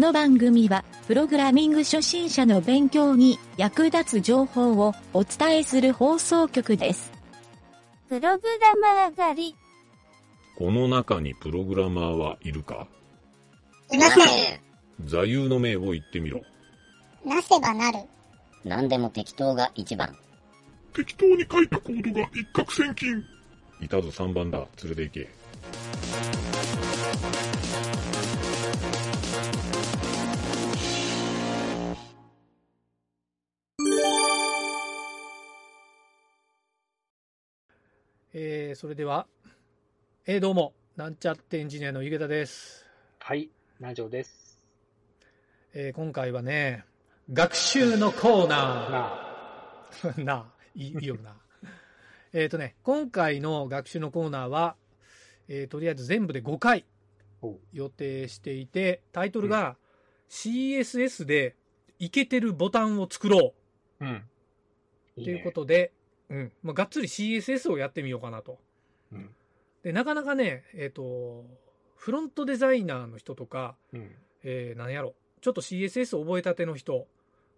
の番組は、プログラミング初心者の勉強に役立つ情報をお伝えする放送局です。プログラマー狩り。この中にプログラマーはいるか？いません。座右の銘を言ってみろ。なせばなる。何でも適当が一番。適当に書いたコードが一攫千金。いたぞ3番だ。連れて行け。えー、それでは、えー、どうも、なんちゃってエンジニアの井桁です。はい、南條です。えー、今回はね、学習のコーナなー。なあ、いいいいよな。えっとね、今回の学習のコーナーは、えーとりあえず全部で5回予定していて、タイトルが、CSS でイケてるボタンを作ろううん。いということで、うん、まあ、がっつり CSS をやってみようかなと。うん。で、なかなかね、えっ、と、フロントデザイナーの人とか、うん。えー、なんやろ、ちょっと CSS 覚えたての人、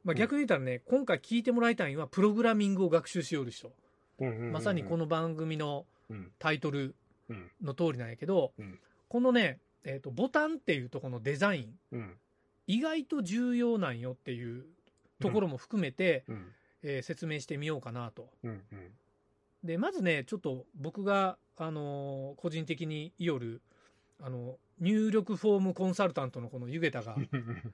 まあ、うん逆に言ったらね、今回聞いてもらいたいのは、プログラミングを学習しよる人。うんうんうんうんまさにこの番組のうん。タイトルうん。の通りなんやけど、うんこのね、えーと、ボタンっていうとこのデザイン、うん。意外と重要なんよっていうところも含めて、うん。えー説明してみようかなと。うん。で、まずね、ちょっと僕が、あのー個人的にいよる、あの、入力フォームコンサルタントのこのゆげたが、うん。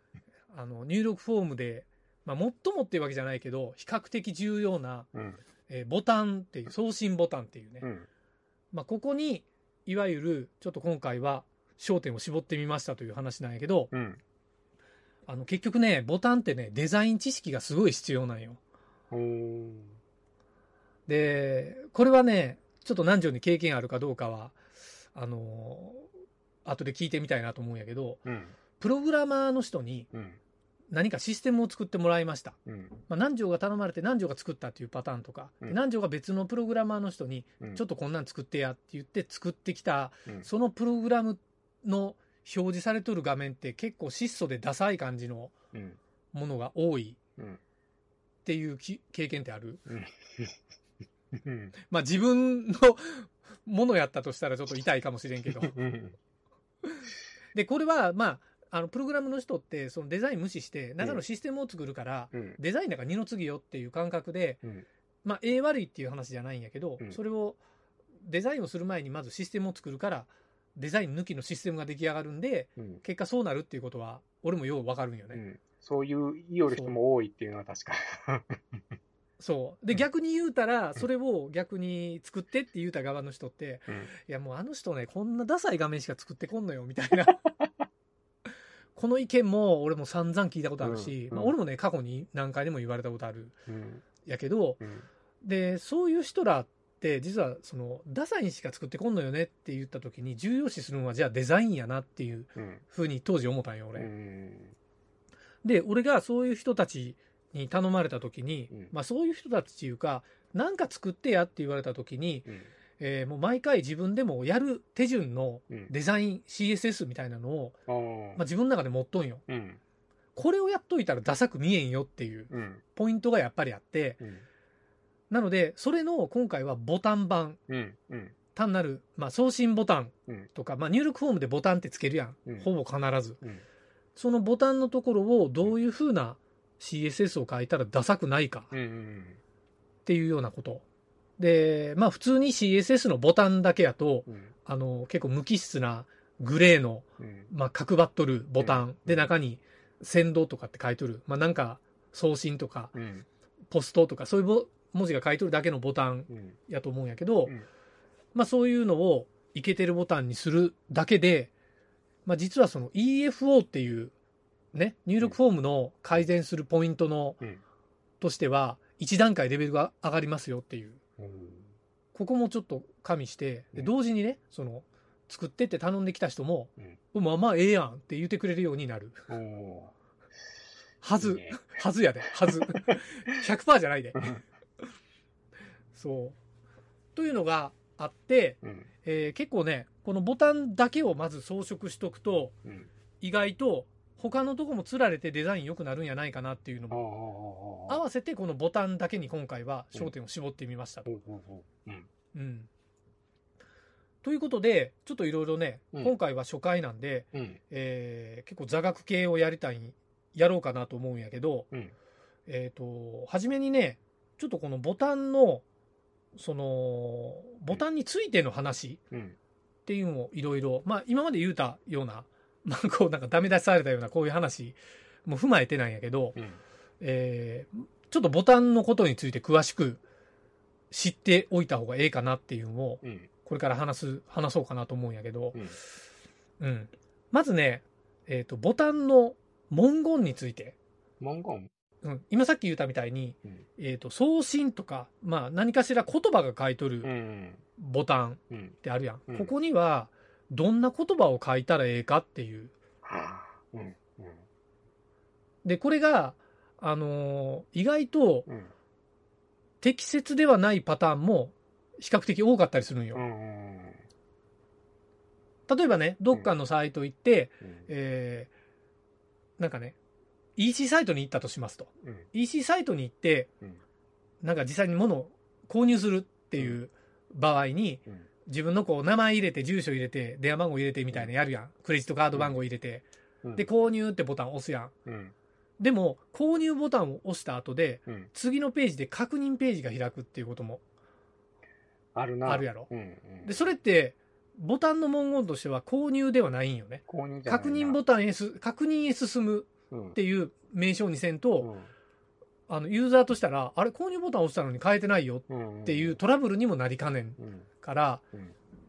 あの、入力フォームで、まあ、最もっていうわけじゃないけど、比較的重要な、うん。えーボタンっていう、送信ボタンっていうね。うん。まあ、ここに、いわゆる、ちょっと今回は焦点を絞ってみましたという話なんやけど、うん。あの、結局ね、ボタンってね、デザイン知識がすごい必要なんよ。で、これはね、ちょっと何条に経験あるかどうかは、あのー後で聞いてみたいなと思うんやけど、うん。プログラマーの人にうん。何かシステムを作ってもらいました。うん。まあ、何条が頼まれて何条が作ったっていうパターンとか、うん何条が別のプログラマーの人に、うん。ちょっとこんなん作ってやって言って作ってきた、うんそのプログラムの表示されとる画面って結構質素でダサい感じのうん。ものが多いうん。っていうき経験ってある？うん。まあ自分のものやったとしたらちょっと痛いかもしれんけど。うん。で、これは、まあ、あの、プログラムの人って、そのデザイン無視して、中のシステムを作るから、うん。デザインなんか二の次よっていう感覚で、うん。まあ、ええ悪いっていう話じゃないんやけど、うんそれを、デザインをする前にまずシステムを作るから、デザイン抜きのシステムが出来上がるんで、うん。結果そうなるっていうことは、俺もようわかるんよね。うん。そういう言いよる人も多いっていうのは確か。そう。で、うん逆に言うたら、それを逆に作ってって言うた側の人って、うん。いやもうあの人ね、こんなダサい画面しか作ってこんのよ、みたいな。この意見も俺も散々聞いたことあるし、うんまあ、俺もね、過去に何回でも言われたことある。うん。やけど、うん。で、そういう人らって、実はその、ダサいにしか作ってこんのよねって言った時に、重要視するのはじゃあデザインやなっていううん。ふうに当時思ったんよ、う俺。ん。で、俺がそういう人たちに頼まれた時に、うんまあそういう人たちっていうか、なんか作ってやって言われた時に、うん。えーもう毎回自分でもやる手順のうん。デザイン CSS みたいなのを、まあ、自分の中で持っとんよ。うん。これをやっといたらダサく見えんよっていううん。ポイントがやっぱりあって、うん。なので、それの今回はボタン版、うん。うん。単なる、まあ、送信ボタンうん。とか、まあ、入力フォームでボタンってつけるやん。うんほぼ必ず。うん。そのボタンのところをどういう風な CSS を書いたらダサくないか。っていうようなこと。で、まあ普通に CSS のボタンだけやと、うん。あの、結構無機質なグレーの、うん。まあ角張っとるボタン、うんで中に先導とかって書いとる。まあなんか送信とかうん。ポストとかそういうぼ文字が書いとるだけのボタンうん。やと思うんやけど、うんまあそういうのをいけてるボタンにするだけで、まあ実はその EFO っていうね、入力フォームの改善するポイントの、うんとしては、1段階レベルが上がりますよっていう。ここもちょっと加味して、でうん同時にね、その、作ってって頼んできた人も、うんまあまあええやんって言ってくれるようになる。はいず、いねはずやで、はず。100%じゃないで。そう。というのがあって、うん。えー結構ね、このボタンだけをまず装飾しとくと、うん。意外と他のとこもつられてデザイン良くなるんやないかなっていうのも合わせてこのボタンだけに今回は焦点を絞ってみましたと。ということで、ちょっといろいろね、うん。今回は初回なんで、うん。えー結構座学系をやりたい、やろうかなと思うんやけど、うん。えっ、と、初めにね、ちょっとこのボタンの、その、ボタンについての話うん。っていうのをいろいろ、まあ今まで言うたような、まあ こうなんかダメ出しされたようなこういう話も踏まえてなんやけど、うん。えーちょっとボタンのことについて詳しく知っておいた方がええかなっていうのを、うん。これから話す、話そうかなと思うんやけど、うん。うん。まずね、えっ、と、ボタンの文言について、文言？うん、今さっき言ったみたいに、うん。えっ、と、送信とか、まあ何かしら言葉が書いとうるん。ボタンっうん。てあるやん。うん。ここには、どんな言葉を書いたらええかっていう。で、これが、あのー意外とうん。適切ではないパターンも比較的多かったりするんよ。うん例えばね、どっかのサイト行って、うん。えーなんかね、EC サイトに行ったとしますと。うん。EC サイトに行って、うん。なんか実際に物を購入するっていう場合に、うん自分のこう名前入れて、住所入れて、電話番号入れてみたいなやるやん。クレジットカード番号入れて。うんで、購入ってボタン押すやん。うんでも、購入ボタンを押した後で、うん次のページで確認ページが開くっていうこともあるなあるやろ。うんうんで、それって、ボタンの文言としては購入ではないんよね。購入じゃないな確認ボタンへす、確認へ進むうんっていう名称にせんと、うんあの、ユーザーとしたら、あれ、購入ボタン押したのに変えてないようんっていうトラブルにもなりかねんうん。から、うん。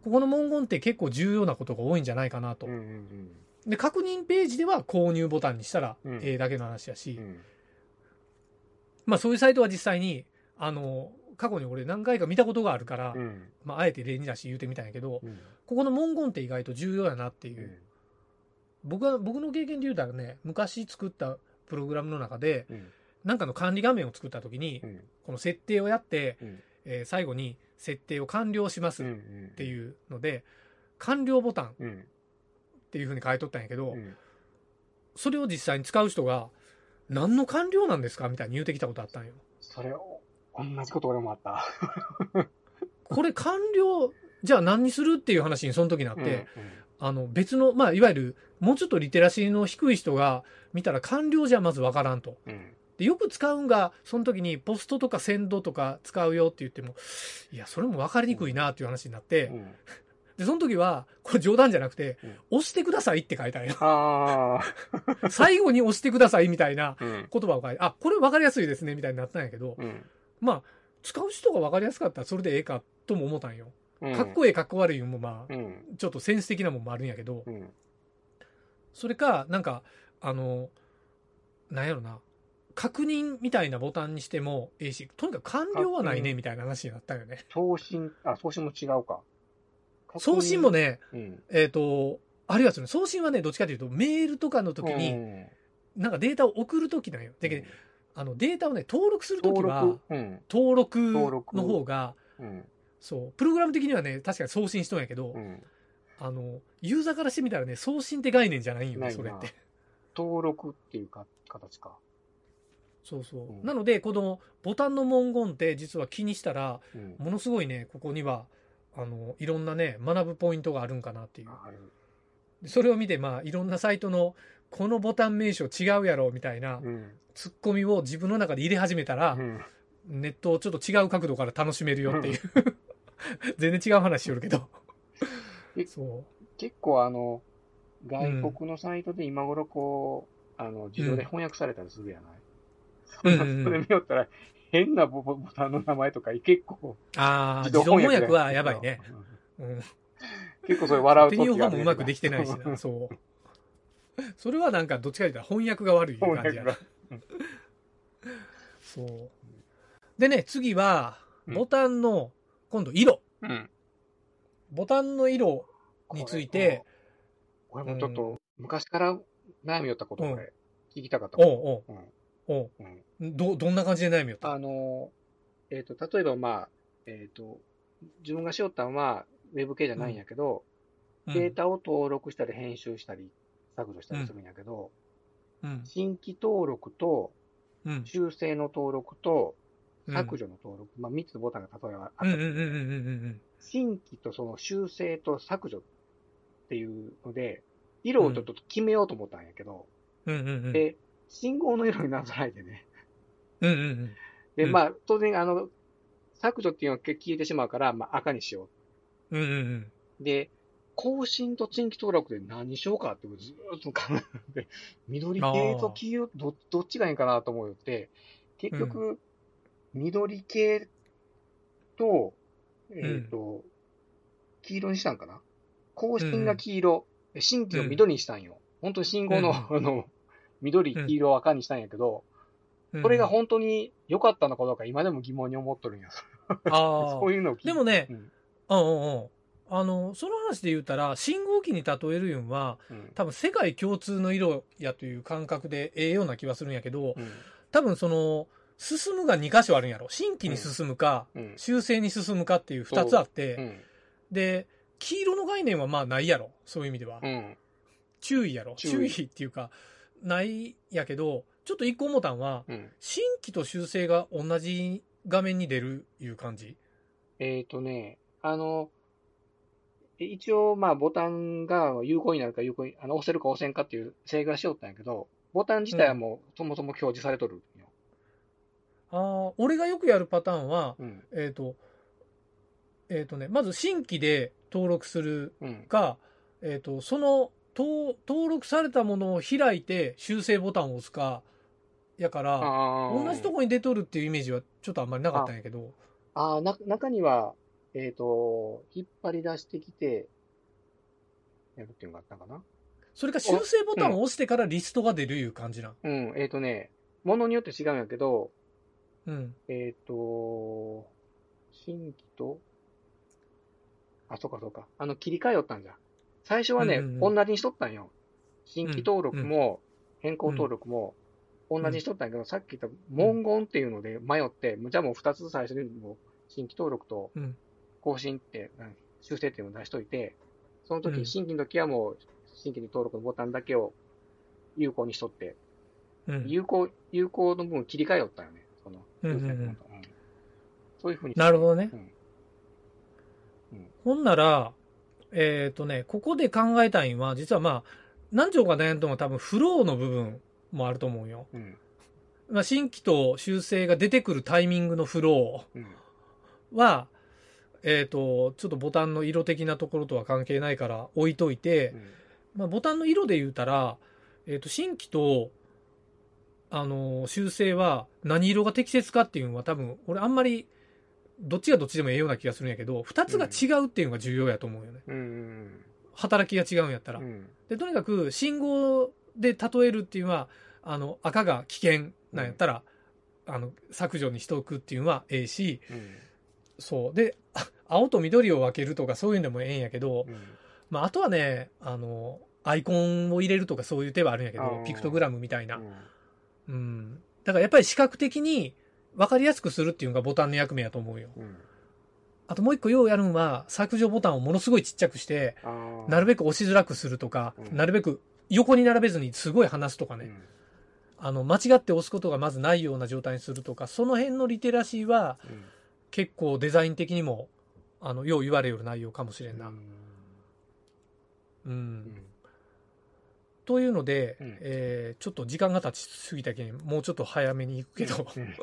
ここの文言って結構重要なことが多いんじゃないかなと。で、確認ページでは購入ボタンにしたらうん。ええだけの話やし。う、ん。まあそういうサイトは実際に、あの、過去に俺何回か見たことがあるからう、ん。まああえて例に出して言うてみたんやけど、うん。ここの文言って意外と重要やなっていう。う。ん。僕は、僕の経験で言うたらね、昔作ったプログラムの中で、うんなんかの管理画面を作った時にう、ん。この設定をやって、うん。えー最後に設定を完了しますっうんていうので、完了ボタンっうん。ていう風に書いとったんやけど、うん。それを実際に使う人が、何の完了なんですか？みたいに言うてきたことあったんよ。それを同じこと俺もあった。これ完了、じゃあ何にするっていう話にその時になって、あの別の、まあいわゆる、もうちょっとリテラシーの低い人が見たら完了じゃまずわからんと。うんうんでよく使うんが、その時にポストとかセンドとか使うよって言っても、いや、それも分かりにくいなっていう話になって、うん。で、その時は、これ冗談じゃなくて、うん。押してくださいって書いたんよ。最後に押してくださいみたいなうん。言葉を書いて、あ、これ分かりやすいですねみたいになったんやけど、うん。まあ、使う人が分かりやすかったらそれでええかとも思ったんよ。うん。かっこええかっこ悪いもまあ、うん。ちょっとセンス的なもんもあるんやけど、うん。それか、なんか、あの、なんやろな、確認みたいなボタンにしてもええし、とにかく完了はないね、みたいな話になったよね。送信あ送信も違うか。送信もね、うん。えっ、と、あるいはその送信はね、どっちかというと、メールとかの時に、うん。なんかデータを送る時なんよ。だけど、あの、データをね、登録する時登は、登録の方が、うん。そう、プログラム的にはね、確かに送信しとんやけど、うん。あの、ユーザーからしてみたらね、送信って概念じゃないんよね、それって。登録っていうか形かそうそう。うん。なので、このボタンの文言って実は気にしたら、うん。ものすごいね、ここには、あの、いろんなね、学ぶポイントがあるんかなっていう。それを見て、まあ、いろんなサイトの、このボタン名称違うやろ、みたいなうん。ツッコミを自分の中で入れ始めたらう、ん。ネットをちょっと違う角度から楽しめるよっていう。全然違う話しよるけど。え。そ結構あの外国のサイトで今頃こうあの自動で翻訳されたりするやない、うんそれ見よったら変なボボボタンの名前とか結構う。ああ、自動翻翻訳訳はやばいね。うん。結構それ笑う手ときに方もうまくできてないしな。そう。それはなんかどっちかというと翻訳が悪い感じやな。そう。でね、次は、うんボタンの、今度色。うんボタンの色について、これもちょっと昔から悩みよったことうんこれ聞きたかったおううんおうんうど、どんな感じで悩みよった？あの、えっ、と、例えばまあ、えっ、と、自分がしよったのは、ウェブ系じゃないんやけど、うんデータを登録したり編集したり削除したりするんやけど、うん。新規登録と、うん。修正の登録と、うん削除の登録。まあ、3つのボタンが例えばあった新規とその修正と削除っていうので、色をちょっと決めようと思ったんやけど。で、信号の色にならないでね。うんうんうん。で、うんまあ、当然、あの、削除っていうのが消えてしまうから、まあ、赤にしようんうんうん。う。で、更新と新規登録で何にしようかってずーっと考えて、緑系と黄色、どどっちがいいかなと思うって、結局、緑系と、えっ、と、黄色にしたんかな？更新が黄色、で新規を緑にしたんよ。本当に信号の、うんあの、緑、黄色、赤にしたんやけど、うん。これが本当に良かったのかどうか今でも疑問に思っとるんや。そういうのを聞いてでもねうんうんうんうん。あの、その話で言ったら、信号機に例えるいうんは、うん多分世界共通の色やという感覚でええような気はするんやけど、うん多分その、進むが2箇所あるんやろ。新規に進むか、うん修正に進むかっていう2つあって、うんで、黄色の概念はまあないやろ。そういう意味では。うん注意やろ。注意っていうか、ないやけど、ちょっと一個思ったんは、うん新規と修正が同じ画面に出るいう感じ？えっ、とね、あの、え一応、まあ、ボタンが有効になるか有効に、あの、押せるか押せんかっていう制御はしよったんやけど、ボタン自体はもう、そもそも表示されとるんよ。ああ、俺がよくやるパターンは、うん。えっ、と、えっ、とね、まず新規で登録するうん。か、えっ、と、その登登録されたものを開いて修正ボタンを押すか、やから、あ同じとこに出とるっていうイメージはちょっとあんまりなかったんやけど、ああ、な、中には、えっ、と、引っ張り出してきて、やるっていうのがあったかなそれか修正ボタンを押してからリストが出るいう感じなん？うん、えっ、とね、ものによって違うんやけど、うん。えっ、と、新規と、あ、そうかそうか。あの、切り替えよったんじゃ。最初はね、うんうんうん。同じにしとったんよ。新規登録も、変更登録も、同じにしとったんやけど、さっき言った文言っていうので迷って、じゃあもう二つ最初にもう新規登録とうん。更新って、うん修正っていうのを出しといて、その時、うん。新規の時はもう、新規登録のボタンだけを有効にしとって、うん。有効、有効の部分切り替えよったよね。その、うそういうふうに。なるほどね。うん。ほんなら、えっ、とね、ここで考えたいんは、実はまあ、何兆か悩んとんは多分フローの部分もあると思うよ。うん。まあ、新規と修正が出てくるタイミングのフロうん。ーは、えっ、と、ちょっとボタンの色的なところとは関係ないから置いといて、まあ、ボタンの色で言うたら、えっ、と、新規と、あのー修正は何色が適切かっていうのは多分、俺あんまり、どっちがどっちでもええような気がするんやけど、二つが違うっていうのが重要やと思うよね。うん。うん。働きが違うんやったら。うん。で、とにかく、信号で例えるっていうのは、あの、赤が危険なんやったら、あの、削除にしておくっていうのはええし、うん。そう。で、あ 青と緑を分けるとかそういうのもええんやけど、うん。まあ、あとはね、あの、アイコンを入れるとかそういう手はあるんやけどピクトグラムみたいな。うんうん。だからやっぱり視覚的に分かりやすくするっていうのがボタンの役目やと思うよ。うん。あともう一個ようやるのは、削除ボタンをものすごいちっちゃくして、なるべく押しづらくするとか、うん。なるべく横に並べずにすごい離すとかね、うん。あの、間違って押すことがまずないような状態にするとか、その辺のリテラシーはうん。結構デザイン的にも、あの、よう言われる内容かもしれんな。うん。というので、うん。えーちょっと時間が経ちすぎたけん、もうちょっと早めに行くけど、うん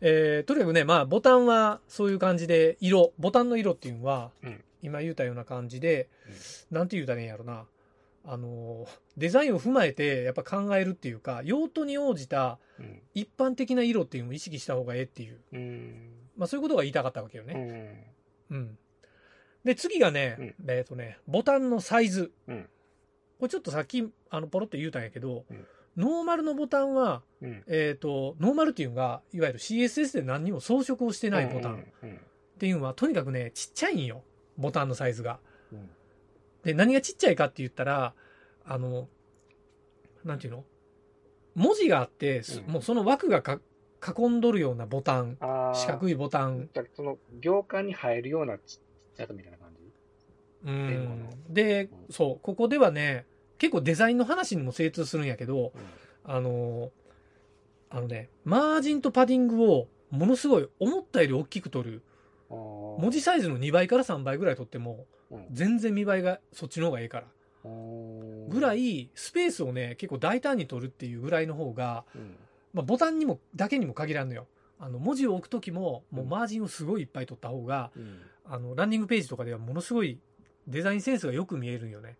えーとにかくね、まあ、ボタンはそういう感じで、色、ボタンの色っていうのは、うん。今言うたような感じで、なんて言うたらいいんやろな。あのー、デザインを踏まえて、やっぱ考えるっていうか、用途に応じたうん。一般的な色っていうのを意識した方がええっていう、うん。まあそういうことが言いたかったわけようね。ん。うん。で、次がね、えっ、とね、ボタンのサイズ。うん。これちょっとさっき、あの、ポロッと言うたんやけど、うんノーマルのボタンは、うん。えっ、と、ノーマルっていうのが、いわゆる CSS で何にも装飾をしてないボタン。っうんていうのは、とにかくね、ちっちゃいんよ。ボタンのサイズが。うん。で、何がちっちゃいかって言ったら、あの、なんていうの？文字があって、すうん。もうその枠がか囲んどるようなボタン、四角いボタン。その行間に入るようなちっちゃさみたいな感じ？うん。で、そう、ここではね、結構デザインの話にも精通するんやけど、あの、あのね、マージンとパディングをものすごい思ったより大きく取る。文文字サイズの2倍から3倍ぐらい取っても、うん全然見栄えがそっちの方がいいから。ぐらい、い、スペースをね、結構大胆に取るっていうぐらいの方が、うんまあ、ボタンにも、だけにも限らんのよ。あの、文字を置くときも、もううんマージンをすごいいっぱい取った方が、うんあの、ランディングページとかではものすごいデザインセンスがよく見えるんよね。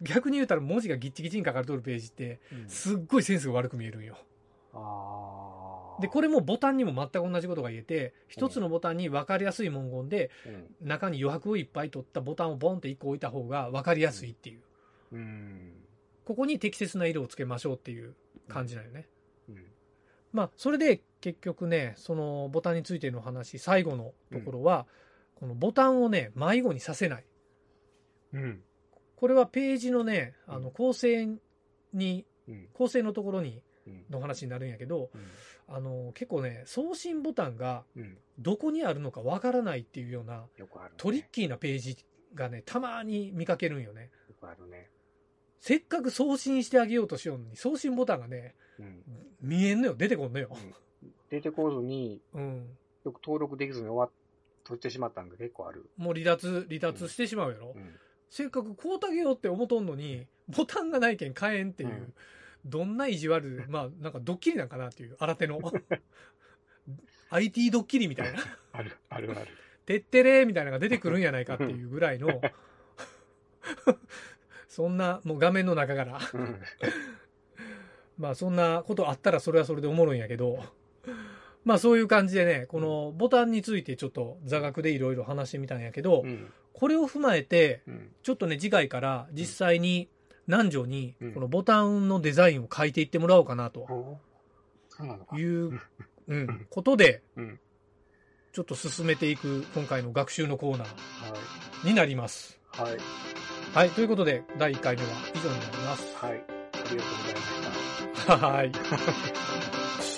うん逆に言うたら文字がギッチギチに書かれとるページって、すっごいセンスが悪く見えるんよ。あーで、これもボタンにも全く同じことが言えて、一つのボタンに分かりやすい文言で、うん中に余白をいっぱい取ったボタンをボンって一個置いた方が分かりやすいっていう。うんここに適切な色をつけましょうっていう感じなんよね。うんまあ、それで結局ね、そのボタンについての話、最後のところは、このボタンをね、迷子にさせない。うんこれはページのね、あうん。の構成に、うん。構成のところにうん。の話になるんやけど、うん。あの、結構ね、送信ボタンがうん。どこにあるのかわからないっていうようなトリッキーなページがね、たまに見かけるんよね。よくあるね。せっかく送信してあげようとしようのに、送信ボタンがね、うん。見えんのよ、出てこんのよ。出てこずにうん。よく登録できずに終わってしまったんが結構ある。もう離脱、離脱してしまうやろ。うんせっかくこうたげようって思っとんのに、ボタンがないけん買えんっていう、うん。どんな意地悪、まあなんかドッキリなんかなっていう、新手の。IT ドッキリみたいな。あるあるある。てってれーみたいなのが出てくるんやないかっていうぐらいの、そんな、もう画面の中から、うん。まあそんなことあったらそれはそれでおもろいんやけど、まあそういう感じでね、このボタンについてちょっと座学でいろいろ話してみたんやけど、うんこれを踏まえて、うん。ちょっとね、次回から実際に南條にうん。このボタンのデザインを書いていってもらおうかなと。いう、うん、ことで、うん。ちょっと進めていく今回の学習のコーナー。はい。になります。はい。はい、ということで第1回目は以上になります。はい。ありがとうございました。はい。